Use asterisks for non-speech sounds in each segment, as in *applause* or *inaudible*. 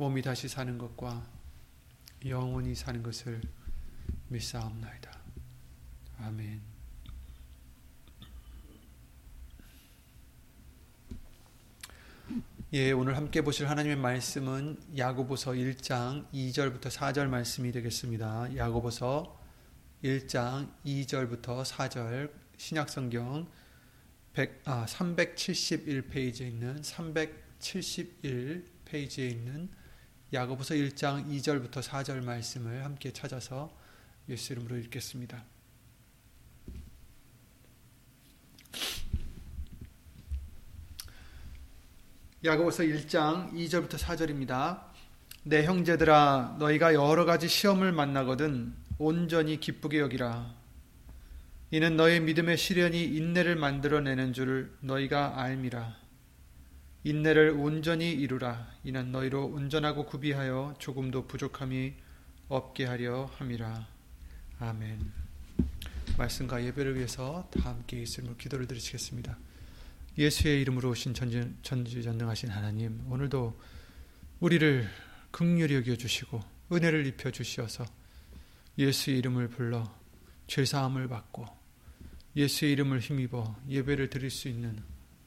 몸이 다시 사는 것과 영원히 사는 것을 믿사옵나이다. 아멘. 예, 오늘 함께 보실 하나님의 말씀은 야고보서 1장 2절부터 4절 말씀이 되겠습니다. 야고보서 1장 2절부터 4절 신약성경 100, 아, 371페이지에 있는 371페이지에 있는 야고보서 1장 2절부터 4절 말씀을 함께 찾아서 예수 이름으로 읽겠습니다. 야고보서 1장 2절부터 4절입니다. 내 형제들아 너희가 여러 가지 시험을 만나거든 온전히 기쁘게 여기라. 이는 너희 믿음의 시련이 인내를 만들어내는 줄을 너희가 알미라. 인내를 온전히 이루라. 이는 너희로 온전하고 구비하여 조금도 부족함이 없게 하려 함이라. 아멘. 말씀과 예배를 위해서 다 함께 있음으로 기도를 드리시겠습니다. 예수의 이름으로 오신 전지, 전지전능하신 하나님, 오늘도 우리를 극률히 여겨주시고 은혜를 입혀 주시어서 예수의 이름을 불러 죄사함을 받고 예수의 이름을 힘입어 예배를 드릴 수 있는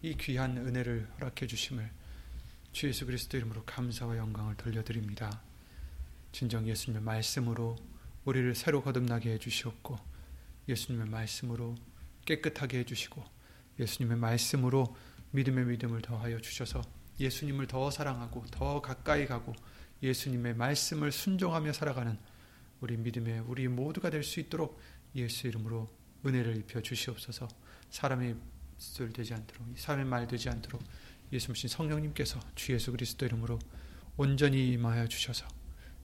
이 귀한 은혜를 허락해 주심을 주 예수 그리스도 이름으로 감사와 영광을 돌려드립니다. 진정 예수님의 말씀으로 우리를 새로 거듭나게 해주시옵고 예수님의 말씀으로 깨끗하게 해주시고 예수님의 말씀으로 믿음의 믿음을 더하여 주셔서 예수님을 더 사랑하고 더 가까이 가고 예수님의 말씀을 순종하며 살아가는 우리 믿음의 우리 모두가 될 수 있도록 예수 이름으로 은혜를 입혀 주시옵소서. 사람의 술 되지 않도록 사람의 말 되지 않도록 예수님 성령님께서 주 예수 그리스도 이름으로 온전히 임하여 주셔서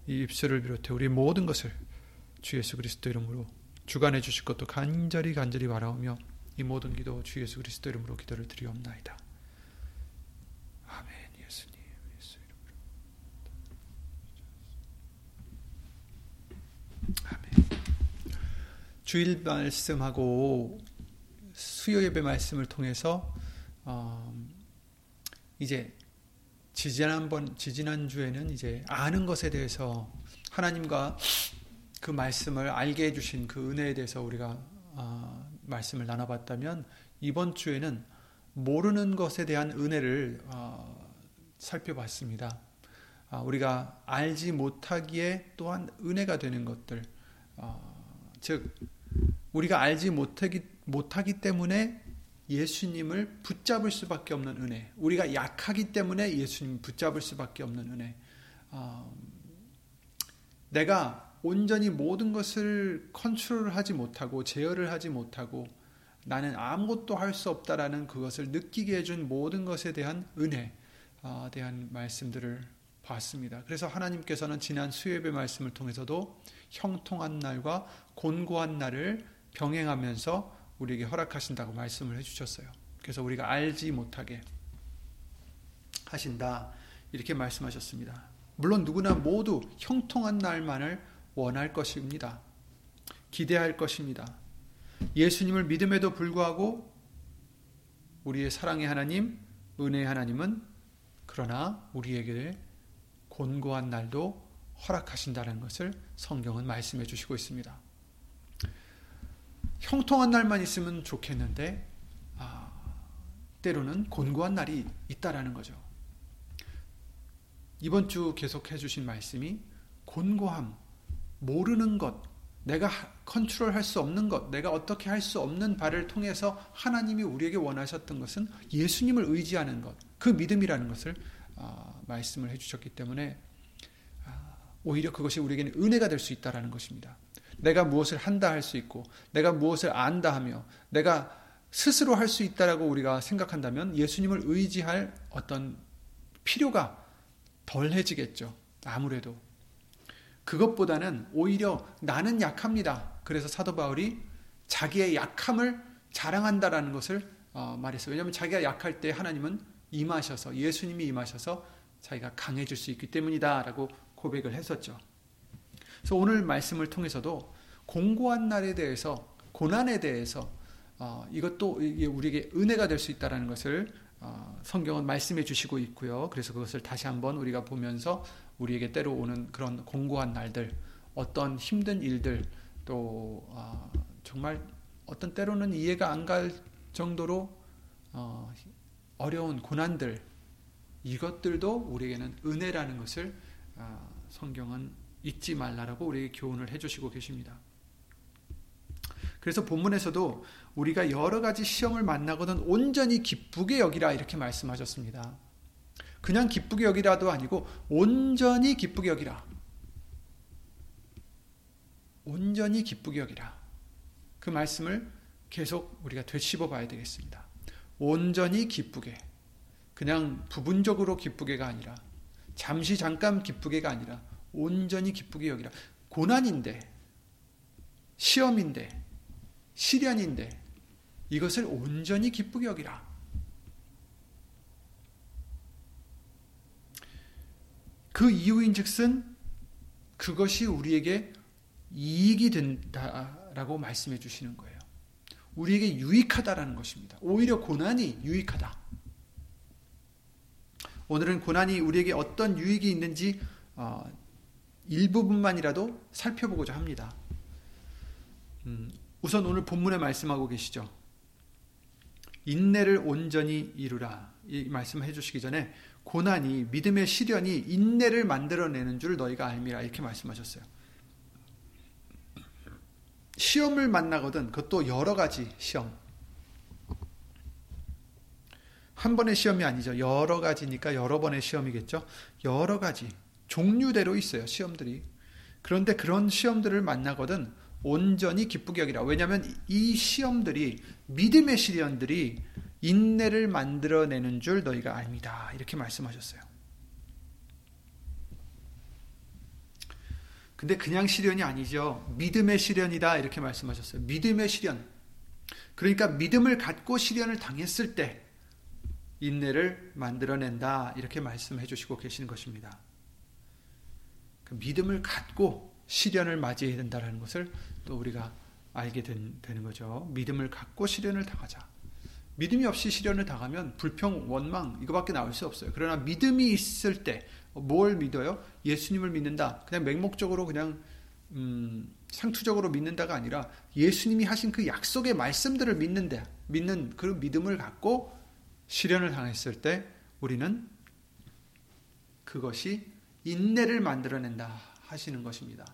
이 입술을 비롯해 우리 모든 것을 주 예수 그리스도 이름으로 주관해 주실 것도 간절히 간절히 바라오며 이 모든 기도 주 예수 그리스도 이름으로 기도를 드리옵나이다. 아멘. 예수님 예수 이름으로. 아멘. 주일 말씀하고 수요 예배 말씀을 통해서 어, 이제 지지난번 지지난 주에는 이제 아는 것에 대해서 하나님과 그 말씀을 알게 해주신 그 은혜에 대해서 우리가 어, 말씀을 나눠봤다면 이번 주에는 모르는 것에 대한 은혜를 어, 살펴봤습니다. 아, 우리가 알지 못하기에 또한 은혜가 되는 것들, 어, 즉 우리가 알지 못하기 못하기 때문에 예수님을 붙잡을 수밖에 없는 은혜. 우리가 약하기 때문에 예수님 붙잡을 수밖에 없는 은혜. 어, 내가 온전히 모든 것을 컨트롤하지 못하고 제어를 하지 못하고 나는 아무것도 할 수 없다라는 그것을 느끼게 해준 모든 것에 대한 은혜에 어, 대한 말씀들을 봤습니다. 그래서 하나님께서는 지난 수요예배 말씀을 통해서도 형통한 날과 곤고한 날을 병행하면서 우리에게 허락하신다고 말씀을 해주셨어요. 그래서 우리가 알지 못하게 하신다 이렇게 말씀하셨습니다. 물론 누구나 모두 형통한 날만을 원할 것입니다. 기대할 것입니다. 예수님을 믿음에도 불구하고 우리의 사랑의 하나님, 은혜의 하나님은 그러나 우리에게 곤고한 날도 허락하신다는 것을 성경은 말씀해 주시고 있습니다. 형통한 날만 있으면 좋겠는데 아, 때로는 곤고한 날이 있다라는 거죠. 이번 주 계속 해 주신 말씀이 곤고함, 모르는 것, 내가 컨트롤 할 수 없는 것, 내가 어떻게 할 수 없는 바를 통해서 하나님이 우리에게 원하셨던 것은 예수님을 의지하는 것, 그 믿음이라는 것을 어, 말씀을 해주셨기 때문에 아, 오히려 그것이 우리에게는 은혜가 될 수 있다라는 것입니다. 내가 무엇을 한다 할 수 있고, 내가 무엇을 안다 하며, 내가 스스로 할 수 있다라고 우리가 생각한다면 예수님을 의지할 어떤 필요가 덜해지겠죠. 아무래도 그것보다는 오히려 나는 약합니다. 그래서 사도 바울이 자기의 약함을 자랑한다라는 것을 어, 말했어요. 왜냐하면 자기가 약할 때 하나님은 임하셔서 예수님이 임하셔서 자기가 강해질 수 있기 때문이다라고 고백을 했었죠. 그래서 오늘 말씀을 통해서도 공고한 날에 대해서 고난에 대해서 어, 이것도 우리에게 은혜가 될 수 있다라는 것을 어, 성경은 말씀해 주시고 있고요. 그래서 그것을 다시 한번 우리가 보면서 우리에게 때로 오는 그런 공고한 날들, 어떤 힘든 일들, 또 어, 정말 어떤 때로는 이해가 안 갈 정도로 어, 어려운 고난들, 이것들도 우리에게는 은혜라는 것을 어, 성경은 잊지 말라라고 우리에게 교훈을 해주시고 계십니다. 그래서 본문에서도 우리가 여러 가지 시험을 만나거든 온전히 기쁘게 여기라 이렇게 말씀하셨습니다. 그냥 기쁘게 여기라도 아니고 온전히 기쁘게 여기라. 온전히 기쁘게 여기라. 그 말씀을 계속 우리가 되씹어 봐야 되겠습니다. 온전히 기쁘게. 그냥 부분적으로 기쁘게가 아니라 잠시 잠깐 기쁘게가 아니라 온전히 기쁘게 여기라. 고난인데 시험인데 시련인데 이것을 온전히 기쁘게 여기라. 그 이유인 즉슨 그것이 우리에게 이익이 된다라고 말씀해 주시는 거예요. 우리에게 유익하다라는 것입니다. 오히려 고난이 유익하다. 오늘은 고난이 우리에게 어떤 유익이 있는지 어, 일부분만이라도 살펴보고자 합니다. 음, 우선 오늘 본문에 말씀하고 계시죠. 인내를 온전히 이루라. 이 말씀 해 주시기 전에 고난이 믿음의 시련이 인내를 만들어내는 줄 너희가 알미라 이렇게 말씀하셨어요. 시험을 만나거든 그것도 여러 가지 시험. 한 번의 시험이 아니죠. 여러 가지니까 여러 번의 시험이겠죠. 여러 가지 종류대로 있어요. 시험들이. 그런데 그런 시험들을 만나거든 온전히 기쁘게 여기라. 왜냐하면 이 시험들이 믿음의 시련들이 인내를 만들어내는 줄 너희가 압니다. 이렇게 말씀하셨어요. 근데 그냥 시련이 아니죠. 믿음의 시련이다. 이렇게 말씀하셨어요. 믿음의 시련. 그러니까 믿음을 갖고 시련을 당했을 때 인내를 만들어낸다. 이렇게 말씀해 주시고 계시는 것입니다. 그 믿음을 갖고 시련을 맞이해야 된다는 것을 또 우리가 알게 된, 되는 거죠. 믿음을 갖고 시련을 당하자. 믿음이 없이 시련을 당하면 불평, 원망 이거밖에 나올 수 없어요. 그러나 믿음이 있을 때 뭘 믿어요? 예수님을 믿는다. 그냥 맹목적으로 그냥 음, 상투적으로 믿는다가 아니라 예수님이 하신 그 약속의 말씀들을 믿는데 믿는 그 믿음을 갖고 시련을 당했을 때 우리는 그것이 인내를 만들어낸다 하시는 것입니다.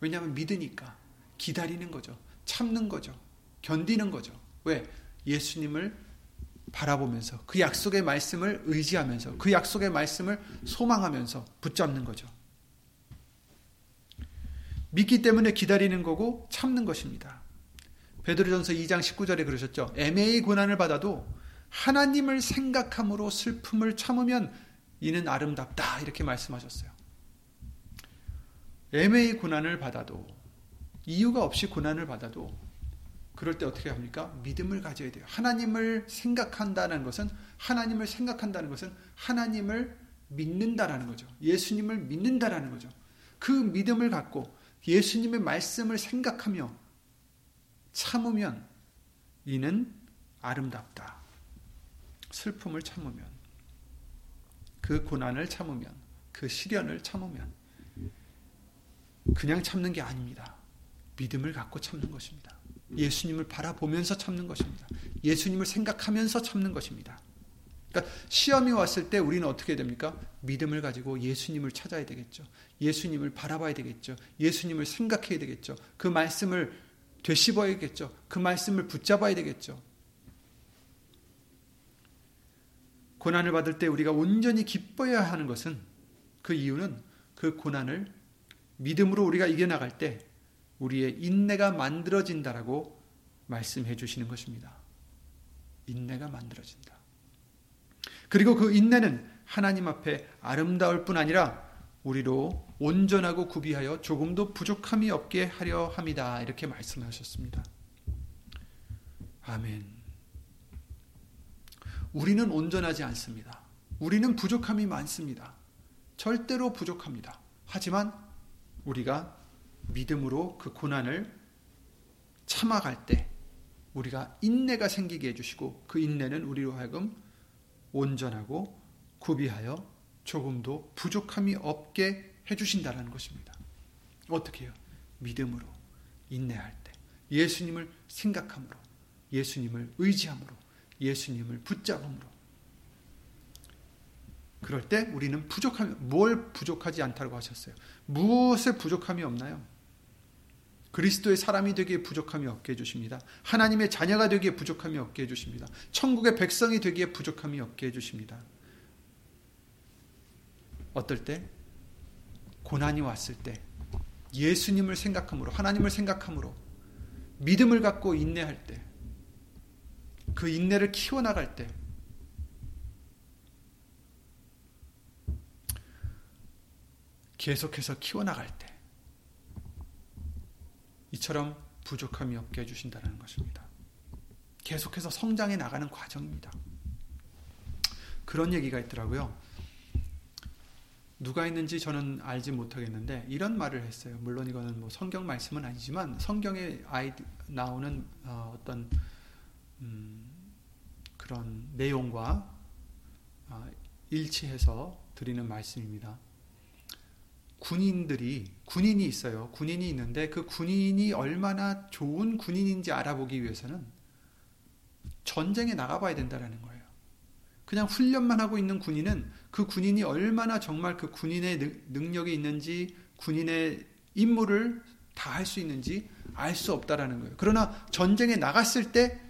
왜냐하면 믿으니까 기다리는 거죠. 참는 거죠. 견디는 거죠. 왜? 예수님을 바라보면서 그 약속의 말씀을 의지하면서 그 약속의 말씀을 소망하면서 붙잡는 거죠. 믿기 때문에 기다리는 거고 참는 것입니다. 베드로전서 2장 19절에 그러셨죠. 애매히 고난을 받아도 하나님을 생각함으로 슬픔을 참으면 이는 아름답다 이렇게 말씀하셨어요. 애매히 고난을 받아도 이유가 없이 고난을 받아도 그럴 때 어떻게 합니까? 믿음을 가져야 돼요. 하나님을 생각한다는 것은 하나님을 생각한다는 것은 하나님을 믿는다라는 거죠. 예수님을 믿는다라는 거죠. 그 믿음을 갖고 예수님의 말씀을 생각하며 참으면 이는 아름답다. 슬픔을 참으면 그 고난을 참으면 그 시련을 참으면 그냥 참는 게 아닙니다. 믿음을 갖고 참는 것입니다. 예수님을 바라보면서 참는 것입니다. 예수님을 생각하면서 참는 것입니다. 그러니까 시험이 왔을 때 우리는 어떻게 됩니까? 믿음을 가지고 예수님을 찾아야 되겠죠. 예수님을 바라봐야 되겠죠. 예수님을 생각해야 되겠죠. 그 말씀을 되씹어야겠죠. 그 말씀을 붙잡아야 되겠죠. 고난을 받을 때 우리가 온전히 기뻐야 하는 것은 그 이유는 그 고난을 믿음으로 우리가 이겨나갈 때 우리의 인내가 만들어진다라고 말씀해 주시는 것입니다. 인내가 만들어진다. 그리고 그 인내는 하나님 앞에 아름다울 뿐 아니라 우리로 온전하고 구비하여 조금도 부족함이 없게 하려 합니다. 이렇게 말씀하셨습니다. 아멘. 우리는 온전하지 않습니다. 우리는 부족함이 많습니다. 절대로 부족합니다. 하지만 우리가 믿음으로 그 고난을 참아갈 때 우리가 인내가 생기게 해주시고 그 인내는 우리로 하여금 온전하고 구비하여 조금도 부족함이 없게 해주신다는 것입니다. 어떻게 해요? 믿음으로 인내할 때 예수님을 생각함으로 예수님을 의지함으로 예수님을 붙잡음으로 그럴 때 우리는 부족함 뭘 부족하지 않다고 하셨어요. 무엇에 부족함이 없나요? 그리스도의 사람이 되기에 부족함이 없게 해주십니다. 하나님의 자녀가 되기에 부족함이 없게 해주십니다. 천국의 백성이 되기에 부족함이 없게 해주십니다. 어떨 때? 고난이 왔을 때 예수님을 생각함으로 하나님을 생각함으로 믿음을 갖고 인내할 때 그 인내를 키워나갈 때 계속해서 키워나갈 때 이처럼 부족함이 없게 해주신다는 것입니다. 계속해서 성장해 나가는 과정입니다. 그런 얘기가 있더라고요. 누가 있는지 저는 알지 못하겠는데 이런 말을 했어요. 물론 이거는 뭐 성경 말씀은 아니지만 성경에 아이 나오는 어, 떤 음, 그런 내용과 어, 일치해서 드리는 말씀입니다. 군인들이 군인이 있어요. 군인이 있는데 그 군인이 얼마나 좋은 군인인지 알아보기 위해서는 전쟁에 나가봐야 된다라는 거예요. 그냥 훈련만 하고 있는 군인은 그 군인이 얼마나 정말 그 군인의 능력이 있는지 군인의 임무를 다 할 수 있는지 알 수 없다라는 거예요. 그러나 전쟁에 나갔을 때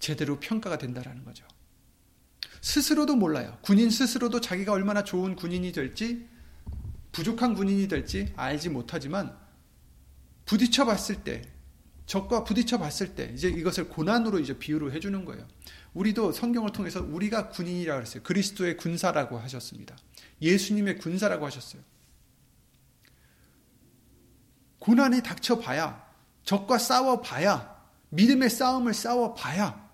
제대로 평가가 된다라는 거죠. 스스로도 몰라요. 군인 스스로도 자기가 얼마나 좋은 군인이 될지, 부족한 군인이 될지 알지 못하지만, 부딪혀 봤을 때, 적과 부딪혀 봤을 때, 이제 이것을 고난으로 이제 비유를 해 주는 거예요. 우리도 성경을 통해서 우리가 군인이라고 했어요. 그리스도의 군사라고 하셨습니다. 예수님의 군사라고 하셨어요. 고난이 닥쳐 봐야, 적과 싸워 봐야, 믿음의 싸움을 싸워 봐야,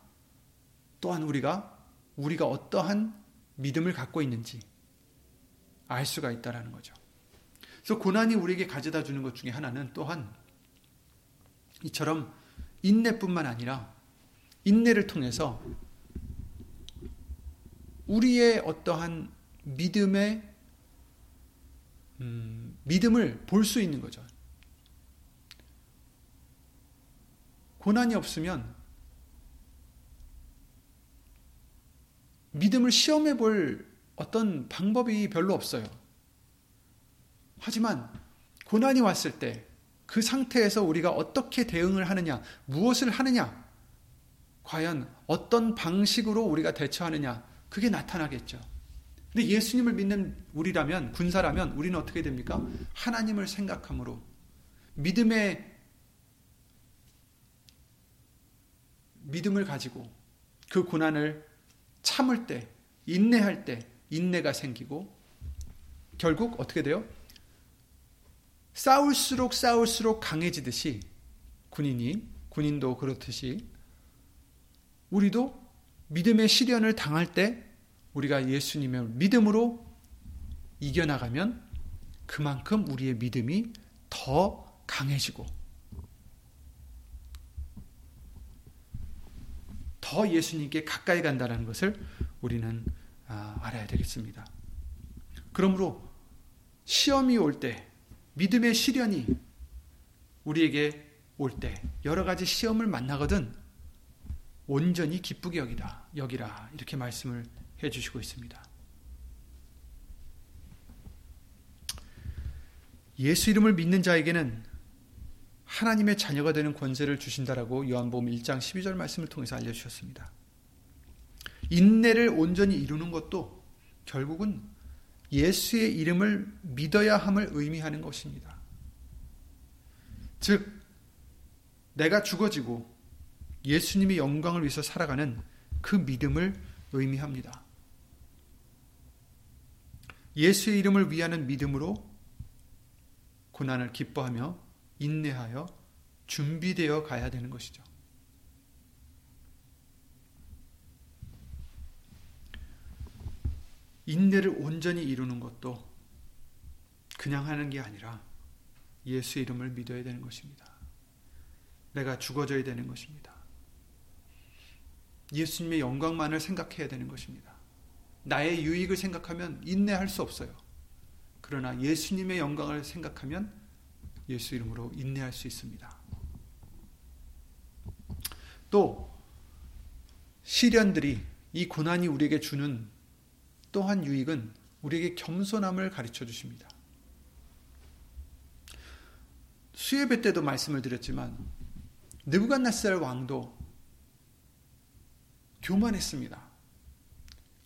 또한 우리가 우리가 어떠한 믿음을 갖고 있는지 알 수가 있다라는 거죠. 그래서 고난이 우리에게 가져다 주는 것 중에 하나는 또한 이처럼 인내뿐만 아니라 인내를 통해서 우리의 어떠한 믿음의 음, 믿음을 볼 수 있는 거죠. 고난이 없으면 믿음을 시험해 볼 어떤 방법이 별로 없어요. 하지만 고난이 왔을 때 그 상태에서 우리가 어떻게 대응을 하느냐, 무엇을 하느냐, 과연 어떤 방식으로 우리가 대처하느냐, 그게 나타나겠죠. 근데 예수님을 믿는 우리라면, 군사라면 우리는 어떻게 됩니까? 하나님을 생각함으로 믿음의 믿음을 가지고 그 고난을 참을 때, 인내할 때 인내가 생기고 결국 어떻게 돼요? 싸울수록 싸울수록 강해지듯이 군인이 군인도 그렇듯이 우리도 믿음의 시련을 당할 때 우리가 예수님의 믿음으로 이겨나가면 그만큼 우리의 믿음이 더 강해지고 더 예수님께 가까이 간다는 것을 우리는 아, 알아야 되겠습니다. 그러므로 시험이 올 때, 믿음의 시련이 우리에게 올 때, 여러 가지 시험을 만나거든 온전히 기쁘게 여기다 여기라 이렇게 말씀을 해주시고 있습니다. 예수 이름을 믿는 자에게는 하나님의 자녀가 되는 권세를 주신다라고 요한복음 1장 12절 말씀을 통해서 알려주셨습니다. 인내를 온전히 이루는 것도 결국은 예수의 이름을 믿어야 함을 의미하는 것입니다. 즉, 내가 죽어지고 예수님의 영광을 위해서 살아가는 그 믿음을 의미합니다. 예수의 이름을 위하는 믿음으로 고난을 기뻐하며 인내하여 준비되어 가야 되는 것이죠. 인내를 온전히 이루는 것도 그냥 하는 게 아니라 예수 이름을 믿어야 되는 것입니다. 내가 죽어져야 되는 것입니다. 예수님의 영광만을 생각해야 되는 것입니다. 나의 유익을 생각하면 인내할 수 없어요. 그러나 예수님의 영광을 생각하면 예수 이름으로 인내할 수 있습니다. 또 시련들이 이 고난이 우리에게 주는 또한 유익은 우리에게 겸손함을 가르쳐 주십니다. 수예배 때도 말씀을 드렸지만 느부갓네살 왕도 교만했습니다.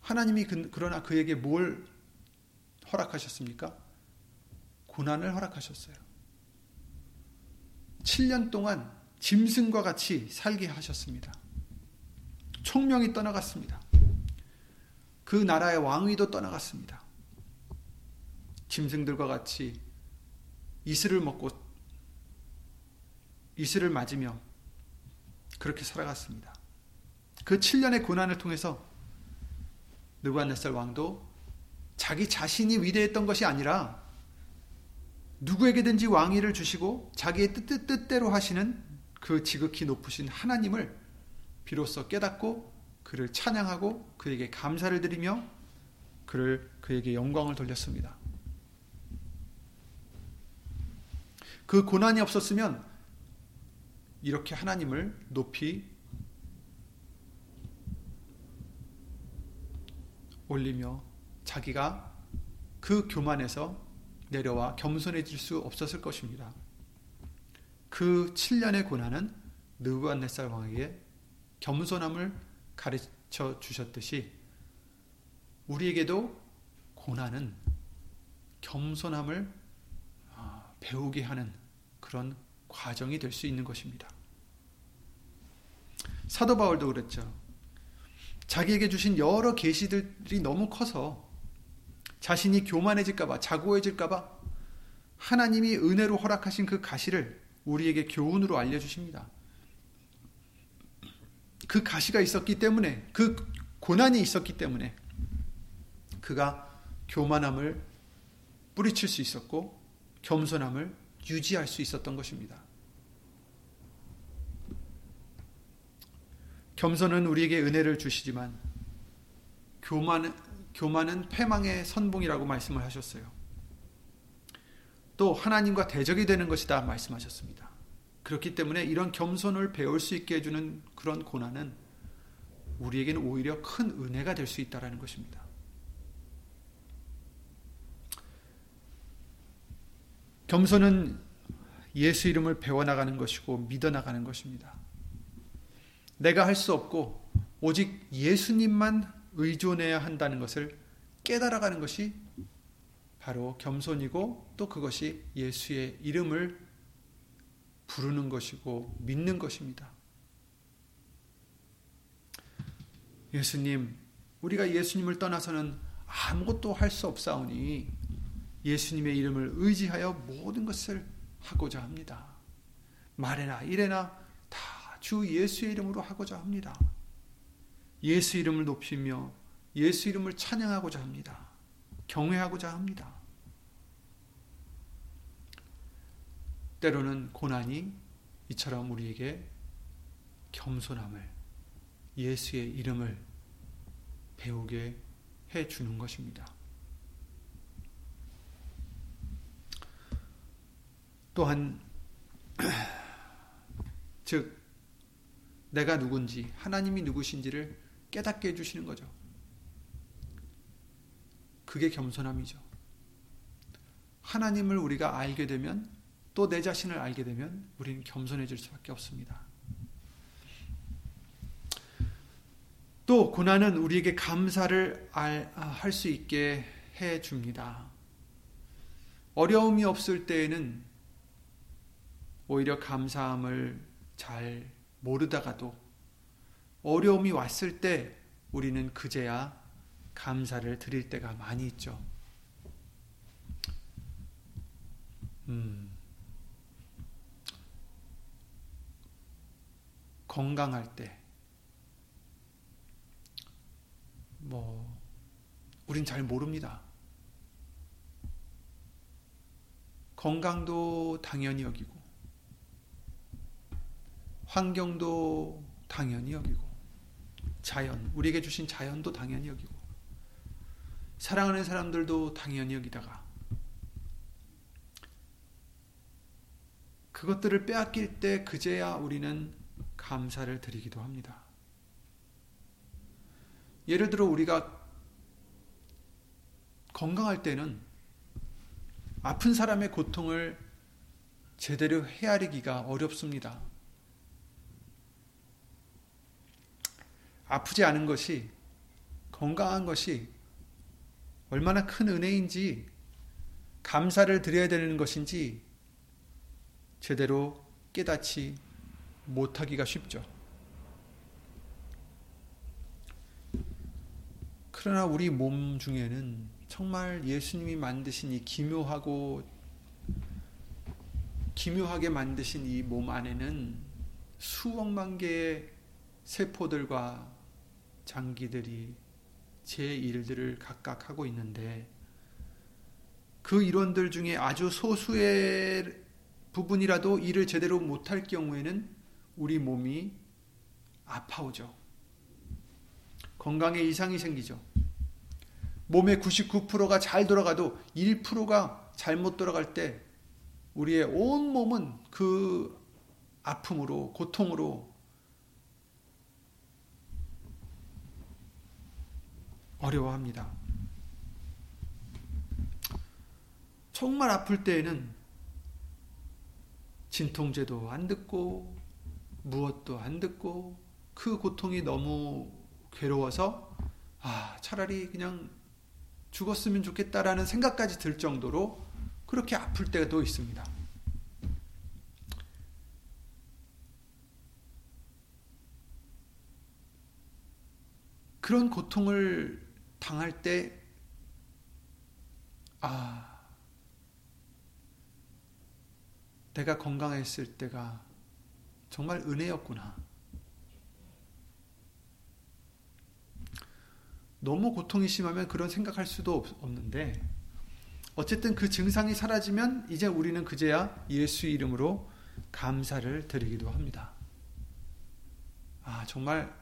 하나님이 그, 그러나 그에게 뭘 허락하셨습니까? 고난을 허락하셨어요. 7년 동안 짐승과 같이 살게 하셨습니다. 총명이 떠나갔습니다. 그 나라의 왕위도 떠나갔습니다. 짐승들과 같이 이슬을 먹고 이슬을 맞으며 그렇게 살아갔습니다. 그 7년의 고난을 통해서 느부갓네살 왕도 자기 자신이 위대했던 것이 아니라 누구에게든지 왕위를 주시고 자기의 뜻, 뜻대로 하시는 그 지극히 높으신 하나님을 비로소 깨닫고 그를 찬양하고 그에게 감사를 드리며 그를 그에게 영광을 돌렸습니다. 그 고난이 없었으면 이렇게 하나님을 높이 올리며 자기가 그 교만에서 내려와 겸손해질 수 없었을 것입니다. 그 7년의 고난은 느부갓네살 왕에게 겸손함을 가르쳐 주셨듯이 우리에게도 고난은 겸손함을 아, 배우게 하는 그런 과정이 될 수 있는 것입니다. 사도 바울도 그랬죠. 자기에게 주신 여러 계시들이 너무 커서 자신이 교만해질까봐, 자고해질까봐 하나님이 은혜로 허락하신 그 가시를 우리에게 교훈으로 알려주십니다. 그 가시가 있었기 때문에, 그 고난이 있었기 때문에 그가 교만함을 뿌리칠 수 있었고 겸손함을 유지할 수 있었던 것입니다. 겸손은 우리에게 은혜를 주시지만 교만, 교만은 패망의 선봉이라고 말씀을 하셨어요. 또 하나님과 대적이 되는 것이다 말씀하셨습니다. 그렇기 때문에 이런 겸손을 배울 수 있게 해주는 그런 고난은 우리에게는 오히려 큰 은혜가 될 수 있다는 것입니다. 겸손은 예수 이름을 배워나가는 것이고 믿어나가는 것입니다. 내가 할 수 없고 오직 예수님만 의존해야 한다는 것을 깨달아가는 것이 바로 겸손이고 또 그것이 예수의 이름을 부르는 것이고 믿는 것입니다. 예수님, 우리가 예수님을 떠나서는 아무것도 할 수 없사오니 예수님의 이름을 의지하여 모든 것을 하고자 합니다. 말이나 일에나 다 주 예수의 이름으로 하고자 합니다. 예수 이름을 높이며 예수 이름을 찬양하고자 합니다. 경외하고자 합니다. 때로는 고난이 이처럼 우리에게 겸손함을 예수의 이름을 배우게 해 주는 것입니다. 또한 *clears throat* 즉 내가 누군지, 하나님이 누구신지를 깨닫게 해주시는 거죠. 그게 겸손함이죠. 하나님을 우리가 알게 되면 또 내 자신을 알게 되면 우리는 겸손해질 수밖에 없습니다. 또 고난은 우리에게 감사를 할 수 있게 해 줍니다. 어려움이 없을 때에는 오히려 감사함을 잘 모르다가도 어려움이 왔을 때 우리는 그제야 감사를 드릴 때가 많이 있죠. 음, 건강할 때, 뭐, 우린 잘 모릅니다. 건강도 당연히 여기고, 환경도 당연히 여기고, 자연, 우리에게 주신 자연도 당연히 여기고, 사랑하는 사람들도 당연히 여기다가, 그것들을 빼앗길 때 그제야 우리는 감사를 드리기도 합니다. 예를 들어 우리가 건강할 때는 아픈 사람의 고통을 제대로 헤아리기가 어렵습니다. 아프지 않은 것이 건강한 것이 얼마나 큰 은혜인지 감사를 드려야 되는 것인지 제대로 깨닫지 못하기가 쉽죠. 그러나 우리 몸 중에는 정말 예수님이 만드신 이 기묘하고 기묘하게 만드신 이 몸 안에는 수억만 개의 세포들과 장기들이 제 일들을 각각 하고 있는데 그 일원들 중에 아주 소수의 부분이라도 일을 제대로 못할 경우에는 우리 몸이 아파오죠. 건강에 이상이 생기죠. 몸의 99%가 잘 돌아가도 1%가 잘못 돌아갈 때 우리의 온 몸은 그 아픔으로, 고통으로 어려워합니다. 정말 아플 때에는 진통제도 안 듣고 무엇도 안 듣고 그 고통이 너무 괴로워서 아 차라리 그냥 죽었으면 좋겠다라는 생각까지 들 정도로 그렇게 아플 또 있습니다. 그런 고통을 당할 때, 아, 내가 건강했을 때가 정말 은혜였구나. 너무 고통이 심하면 그런 생각할 수도 없는데, 어쨌든 그 증상이 사라지면 이제 우리는 그제야 예수 이름으로 감사를 드리기도 합니다. 아, 정말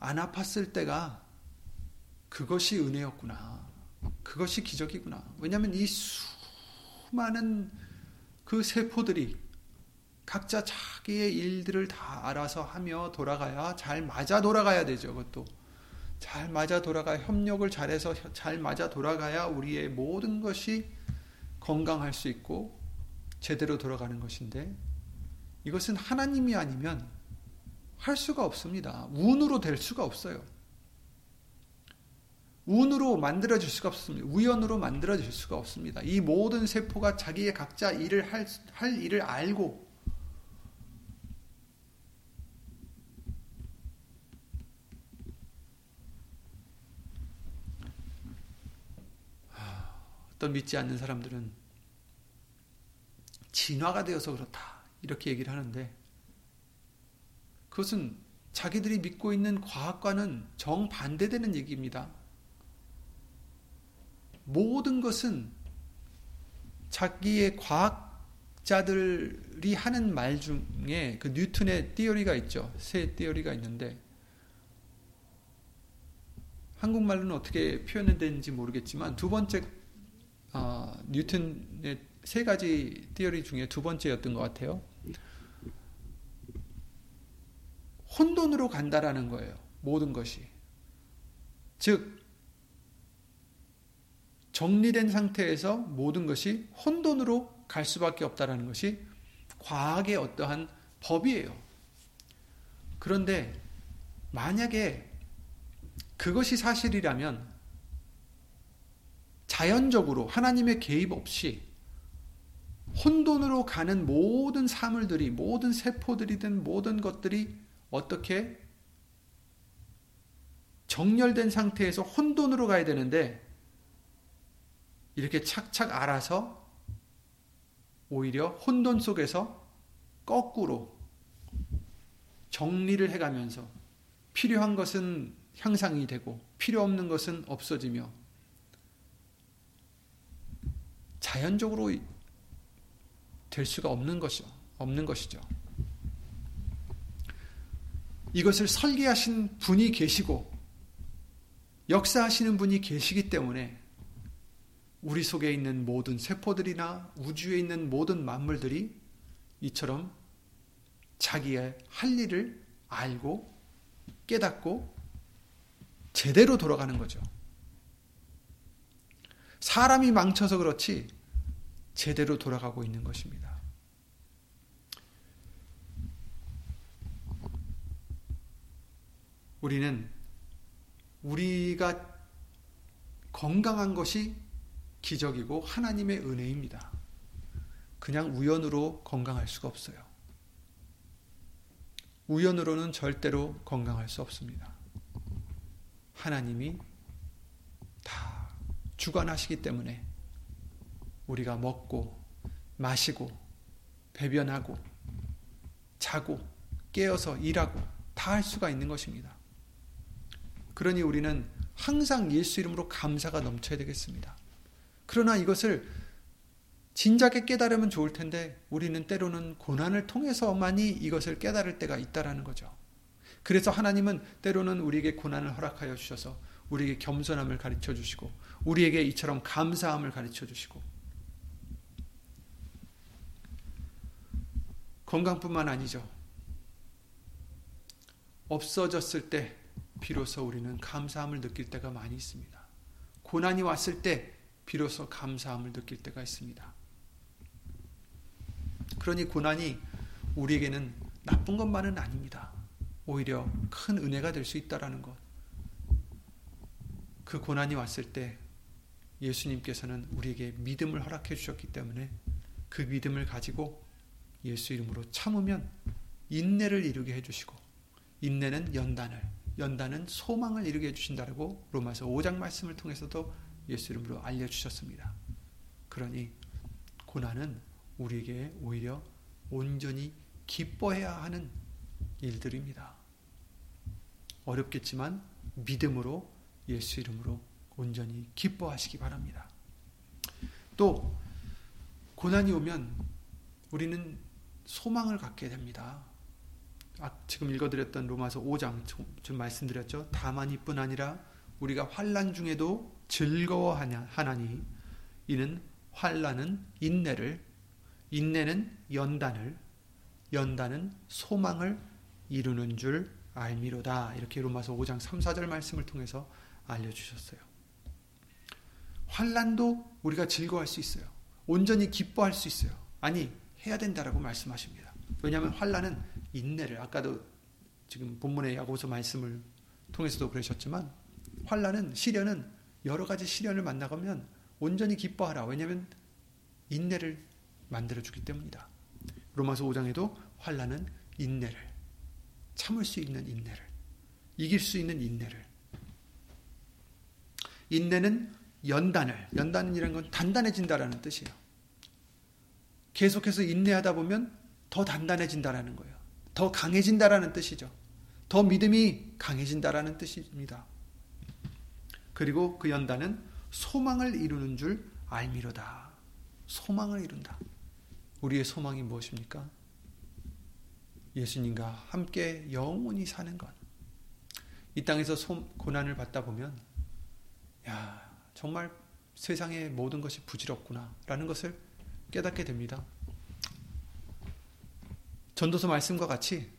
안 아팠을 때가 그것이 은혜였구나. 그것이 기적이구나. 왜냐하면 이 수많은 그 세포들이 각자 자기의 일들을 다 알아서 하며 돌아가야 잘 맞아 돌아가야 되죠. 그것도 잘 맞아 돌아가 협력을 잘해서 잘 맞아 돌아가야 우리의 모든 것이 건강할 수 있고 제대로 돌아가는 것인데 이것은 하나님이 아니면 할 수가 없습니다. 운으로 될 수가 없어요. 운으로 만들어질 수가 없습니다. 우연으로 만들어질 수가 없습니다. 이 모든 세포가 자기의 각자 일을 할, 할 일을 알고 어떤 믿지 않는 사람들은 진화가 되어서 그렇다. 이렇게 얘기를 하는데 그것은 자기들이 믿고 있는 과학과는 정반대되는 얘기입니다. 모든 것은 자기의 과학자들이 하는 말 중에 그 뉴턴의 띠어리가 있죠. 세 띠어리가 있는데 한국말로는 어떻게 표현되는지 모르겠지만 두 번째 어, 뉴턴의 세 가지 띠어리 중에 두 번째였던 것 같아요. 혼돈으로 간다라는 거예요. 모든 것이. 즉, 정리된 상태에서 모든 것이 혼돈으로 갈 수밖에 없다라는 것이 과학의 어떠한 법이에요. 그런데 만약에 그것이 사실이라면 자연적으로 하나님의 개입 없이 혼돈으로 가는 모든 사물들이 모든 세포들이든 모든 것들이 어떻게 정렬된 상태에서 혼돈으로 가야 되는데 이렇게 착착 알아서 오히려 혼돈 속에서 거꾸로 정리를 해가면서 필요한 것은 향상이 되고 필요 없는 것은 없어지며 자연적으로 될 수가 없는 것이죠. 없는 것이죠. 이것을 설계하신 분이 계시고 역사하시는 분이 계시기 때문에 우리 속에 있는 모든 세포들이나 우주에 있는 모든 만물들이 이처럼 자기의 할 일을 알고 깨닫고 제대로 돌아가는 거죠. 사람이 망쳐서 그렇지 제대로 돌아가고 있는 것입니다. 우리는 우리가 건강한 것이 기적이고 하나님의 은혜입니다. 그냥 우연으로 건강할 수가 없어요. 우연으로는 절대로 건강할 수 없습니다. 하나님이 다 주관하시기 때문에 우리가 먹고 마시고 배변하고 자고 깨어서 일하고 다 할 수가 있는 것입니다. 그러니 우리는 항상 예수 이름으로 감사가 넘쳐야 되겠습니다. 그러나 이것을 진작에 깨달으면 좋을 텐데 우리는 때로는 고난을 통해서만이 이것을 깨달을 때가 있다라는 거죠. 그래서 하나님은 때로는 우리에게 고난을 허락하여 주셔서 우리에게 겸손함을 가르쳐 주시고 우리에게 이처럼 감사함을 가르쳐 주시고 건강뿐만 아니죠. 없어졌을 때 비로소 우리는 감사함을 느낄 때가 많이 있습니다. 고난이 왔을 때 비로소 감사함을 느낄 때가 있습니다. 그러니 고난이 우리에게는 나쁜 것만은 아닙니다. 오히려 큰 은혜가 될 수 있다라는 것. 그 고난이 왔을 때 예수님께서는 우리에게 믿음을 허락해 주셨기 때문에 그 믿음을 가지고 예수 이름으로 참으면 인내를 이루게 해 주시고 인내는 연단을 연단은 소망을 이루게 해 주신다라고 로마서 5장 말씀을 통해서도 예수 이름으로 알려 주셨습니다. 그러니 고난은 우리에게 오히려 온전히 기뻐해야 하는 일들입니다. 어렵겠지만 믿음으로 예수 이름으로 온전히 기뻐하시기 바랍니다. 또 고난이 오면 우리는 소망을 갖게 됩니다. 아, 지금 읽어드렸던 로마서 5장 좀 말씀드렸죠. 다만 이뿐 아니라 우리가 환란 중에도 즐거워하나니 이는 환란은 인내를 인내는 연단을 연단은 소망을 이루는 줄 알미로다. 이렇게 로마서 5장 3, 4절 말씀을 통해서 알려 주셨어요. 환란도 우리가 즐거워할 수 있어요. 온전히 기뻐할 수 있어요. 아니 해야 된다라고 말씀하십니다. 왜냐하면 환란은 인내를 아까도 지금 본문의 야고보서 말씀을 통해서도 그러셨지만 환란은 시련은 여러 가지 시련을 만나가면 온전히 기뻐하라. 왜냐하면 인내를 만들어 주기 때문이다. 로마서 5장에도 환란은 인내를 참을 수 있는 인내를 이길 수 있는 인내를 인내는 연단을 연단이라는 건 단단해진다라는 뜻이에요. 계속해서 인내하다 보면 더 단단해진다라는 거예요. 더 강해진다라는 뜻이죠. 더 믿음이 강해진다라는 뜻입니다. 그리고 그 연단은 소망을 이루는 줄 알미로다. 소망을 이룬다. 우리의 소망이 무엇입니까? 예수님과 함께 영원히 사는 것. 이 땅에서 고난을 받다 보면, 야, 정말 세상의 모든 것이 부질없구나. 라는 것을 깨닫게 됩니다. 전도서 말씀과 같이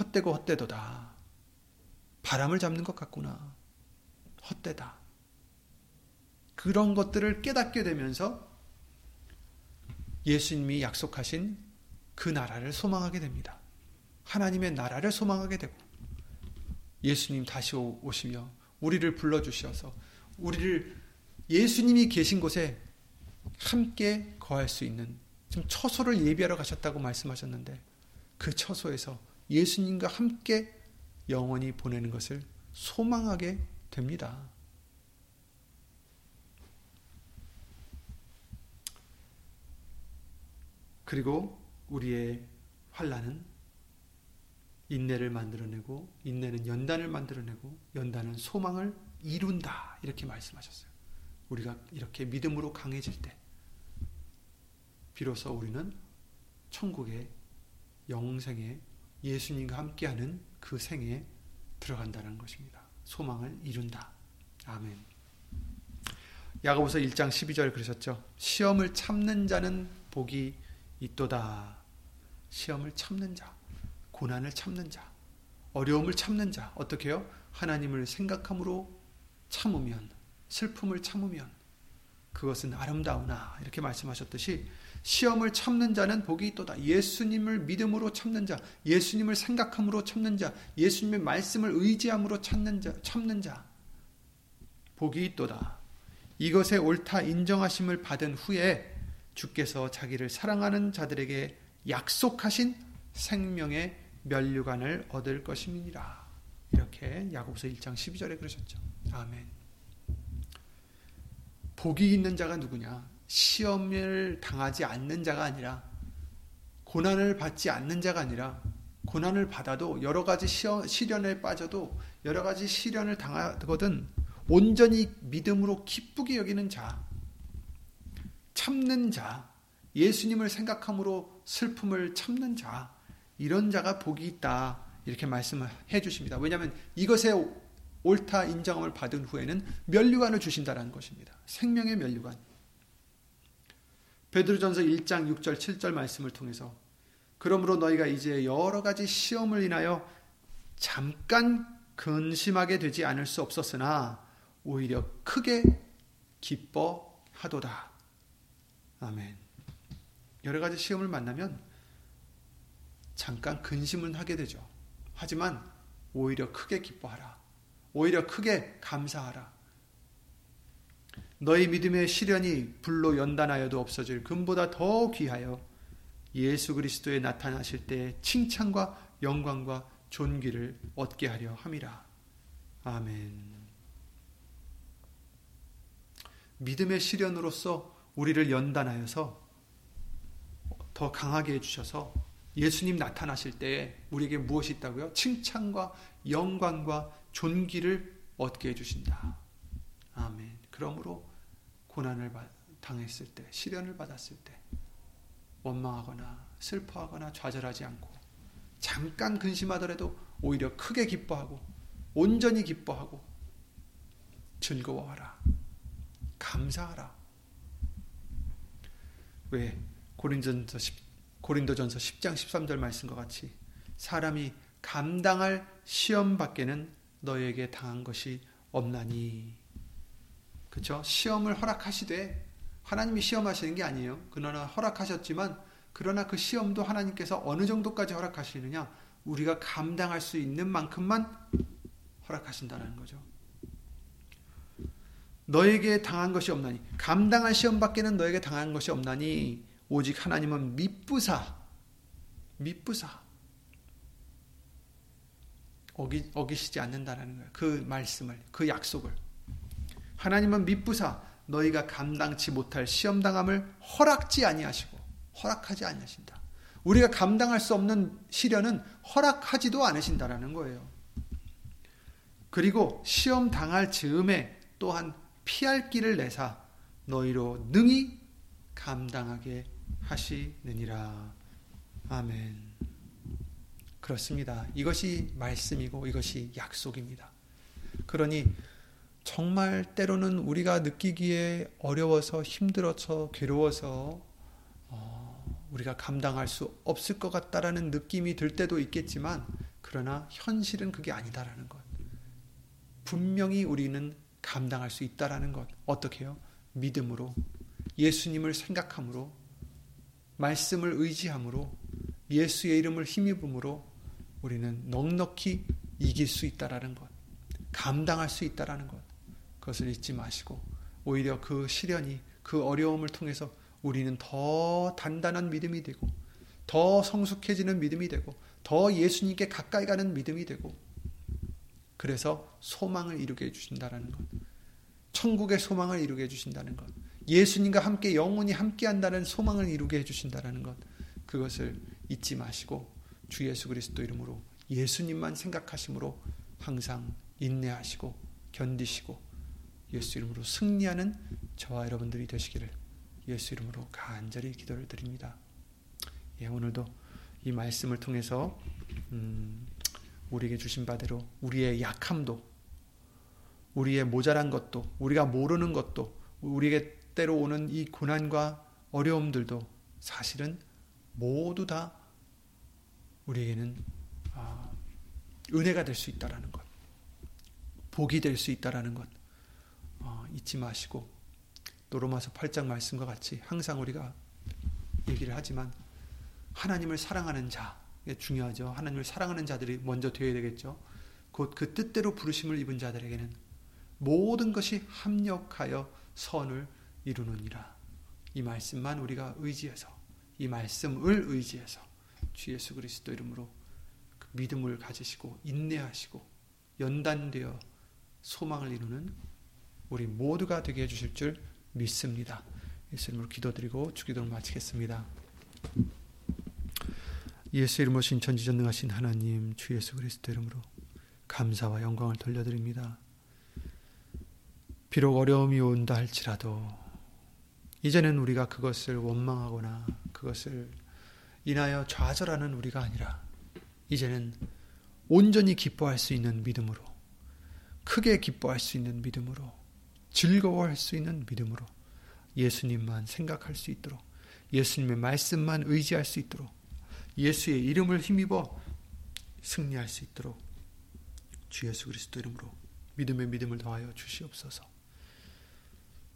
헛되고 헛되도다. 바람을 잡는 것 같구나. 헛되다. 그런 것들을 깨닫게 되면서 예수님이 약속하신 그 나라를 소망하게 됩니다. 하나님의 나라를 소망하게 되고 예수님 다시 오시며 우리를 불러주셔서 우리를 예수님이 계신 곳에 함께 거할 수 있는 지금 처소를 예비하러 가셨다고 말씀하셨는데 그 처소에서 예수님과 함께 영원히 보내는 것을 소망하게 됩니다. 그리고 우리의 환란은 인내를 만들어내고 인내는 연단을 만들어내고 연단은 소망을 이룬다 이렇게 말씀하셨어요. 우리가 이렇게 믿음으로 강해질 때 비로소 우리는 천국의 영생에 예수님과 함께하는 그 생에 들어간다는 것입니다. 소망을 이룬다. 아멘. 야고보서 1장 12절 그러셨죠. 시험을 참는 자는 복이 있도다. 시험을 참는 자, 고난을 참는 자, 어려움을 참는 자, 어떻게요? 하나님을 생각함으로 참으면, 슬픔을 참으면, 그것은 아름다우나, 이렇게 말씀하셨듯이, 시험을 참는 자는 복이 있도다. 예수님을 믿음으로 참는 자, 예수님을 생각함으로 참는 자, 예수님의 말씀을 의지함으로 참는 자, 참는 자, 복이 있도다. 이것에 옳다 인정하심을 받은 후에 주께서 자기를 사랑하는 자들에게 약속하신 생명의 면류관을 얻을 것임이니라. 이렇게 야고보서 1장 12절에 그러셨죠. 아멘. 복이 있는 자가 누구냐? 시험을 당하지 않는 자가 아니라 고난을 받지 않는 자가 아니라 고난을 받아도 여러 가지 시련에 빠져도 여러 가지 시련을 당하거든 온전히 믿음으로 기쁘게 여기는 자, 참는 자, 예수님을 생각함으로 슬픔을 참는 자, 이런 자가 복이 있다. 이렇게 말씀을 해 주십니다. 왜냐하면 이것에 옳다 인정함을 받은 후에는 면류관을 주신다는 것입니다. 생명의 면류관. 베드로전서 1장 6절 7절 말씀을 통해서 그러므로 너희가 이제 여러 가지 시험을 인하여 잠깐 근심하게 되지 않을 수 없었으나 오히려 크게 기뻐하도다. 아멘. 여러 가지 시험을 만나면 잠깐 근심은 하게 되죠. 하지만 오히려 크게 기뻐하라. 오히려 크게 감사하라. 너희 믿음의 시련이 불로 연단하여도 없어질 금보다 더 귀하여 예수 그리스도에 나타나실 때 칭찬과 영광과 존귀를 얻게 하려 함이라. 아멘. 믿음의 시련으로서 우리를 연단하여서 더 강하게 해주셔서 예수님 나타나실 때 우리에게 무엇이 있다고요? 칭찬과 영광과 존귀를 얻게 해주신다. 아멘. 그러므로 고난을 당했을 때, 시련을 받았을 때, 원망하거나 슬퍼하거나 좌절하지 않고, 잠깐 근심하더라도 오히려 크게 기뻐하고, 온전히 기뻐하고, 즐거워하라. 감사하라. 왜 고린도전서 10, 고린도전서 10장 13절 말씀과 같이 사람이 감당할 시험 밖에는 너에게 당한 것이 없나니 그렇죠? 시험을 허락하시되 하나님이 시험하시는 게 아니에요. 그러나 허락하셨지만 그러나 그 시험도 하나님께서 어느 정도까지 허락하시느냐 우리가 감당할 수 있는 만큼만 허락하신다는 거죠. 너에게 당한 것이 없나니 감당한 시험 밖에는 너에게 당한 것이 없나니 오직 하나님은 미쁘사 미쁘사 어기, 어기시지 않는다라는 거예요. 그 말씀을 그 약속을 하나님은 미쁘사 너희가 감당치 못할 시험 당함을 허락지 아니하시고 허락하지 아니하신다. 우리가 감당할 수 없는 시련은 허락하지도 않으신다라는 거예요. 그리고 시험 당할 즈음에 또한 피할 길을 내사 너희로 능히 감당하게 하시느니라. 아멘. 그렇습니다. 이것이 말씀이고 이것이 약속입니다. 그러니 정말 때로는 우리가 느끼기에 어려워서 힘들어서 괴로워서 어, 우리가 감당할 수 없을 것 같다라는 느낌이 들 때도 있겠지만 그러나 현실은 그게 아니다라는 것. 분명히 우리는 감당할 수 있다라는 것. 어떻게요? 믿음으로 예수님을 생각함으로 말씀을 의지함으로 예수의 이름을 힘입음으로 우리는 넉넉히 이길 수 있다라는 것. 감당할 수 있다라는 것. 그것을 잊지 마시고 오히려 그 시련이 그 어려움을 통해서 우리는 더 단단한 믿음이 되고 더 성숙해지는 믿음이 되고 더 예수님께 가까이 가는 믿음이 되고 그래서 소망을 이루게 해주신다는 것. 천국의 소망을 이루게 해주신다는 것. 예수님과 함께 영원히 함께 한다는 소망을 이루게 해주신다는 것. 그것을 잊지 마시고 주 예수 그리스도 이름으로 예수님만 생각하심으로 항상 인내하시고 견디시고 예수 이름으로 승리하는 저와 여러분들이 되시기를 예수 이름으로 간절히 기도를 드립니다. 예, 오늘도 이 말씀을 통해서 음, 우리에게 주신 바대로 우리의 약함도 우리의 모자란 것도 우리가 모르는 것도 우리에게 때로 오는 이 고난과 어려움들도 사실은 모두 다 우리에게는 아, 은혜가 될 수 있다라는 것, 복이 될 수 있다라는 것 어, 잊지 마시고 또 로마서 8장 말씀과 같이 항상 우리가 얘기를 하지만 하나님을 사랑하는 자 중요하죠. 하나님을 사랑하는 자들이 먼저 되어야 되겠죠. 곧 그 뜻대로 부르심을 입은 자들에게는 모든 것이 합력하여 선을 이루느니라. 이 말씀만 우리가 의지해서 이 말씀을 의지해서 주 예수 그리스도 이름으로 그 믿음을 가지시고 인내하시고 연단되어 소망을 이루는 우리 모두가 되게 해주실 줄 믿습니다. 예수 이름으로 기도드리고 주기도를 마치겠습니다. 예수 이름으로 신천지전능하신 하나님 주 예수 그리스도 이름으로 감사와 영광을 돌려드립니다. 비록 어려움이 온다 할지라도 이제는 우리가 그것을 원망하거나 그것을 인하여 좌절하는 우리가 아니라 이제는 온전히 기뻐할 수 있는 믿음으로 크게 기뻐할 수 있는 믿음으로 즐거워할 수 있는 믿음으로 예수님만 생각할 수 있도록 예수님의 말씀만 의지할 수 있도록 예수의 이름을 힘입어 승리할 수 있도록 주 예수 그리스도 이름으로 믿음의 믿음을 더하여 주시옵소서.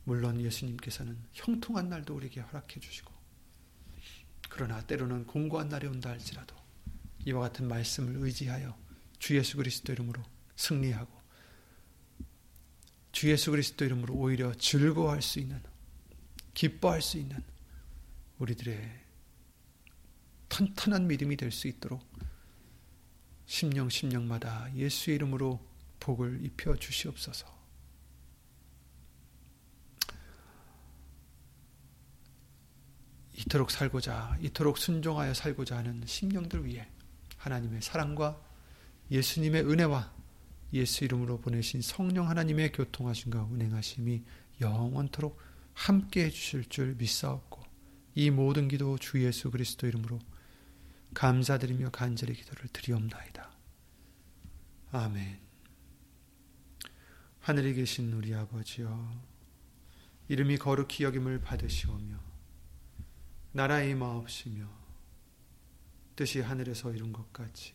물론 예수님께서는 형통한 날도 우리에게 허락해 주시고 그러나 때로는 공고한 날이 온다 할지라도 이와 같은 말씀을 의지하여 주 예수 그리스도 이름으로 승리하고 주 예수 그리스도 이름으로 오히려 즐거워할 수 있는 기뻐할 수 있는 우리들의 탄탄한 믿음이 될 수 있도록 심령 심령마다 예수의 이름으로 복을 입혀 주시옵소서. 이토록 살고자, 이토록 순종하여 살고자 하는 심령들 위해 하나님의 사랑과 예수님의 은혜와 예수 이름으로 보내신 성령 하나님의 교통하심과 운행하심이 영원토록 함께 해주실 줄 믿사옵고 이 모든 기도 주 예수 그리스도 이름으로 감사드리며 간절히 기도를 드리옵나이다. 아멘. 하늘에 계신 우리 아버지여, 이름이 거룩히 여김을 받으시오며, 나라의 마옵시며, 뜻이 하늘에서 이룬 것 같이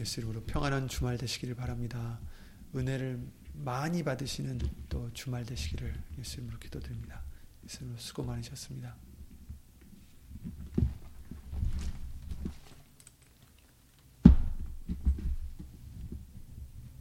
예수 이름으로 평안한 주말 되시기를 바랍니다. 은혜를 많이 받으시는 또 주말 되시기를 예수님으로 기도드립니다. 예수님 수고 많으셨습니다.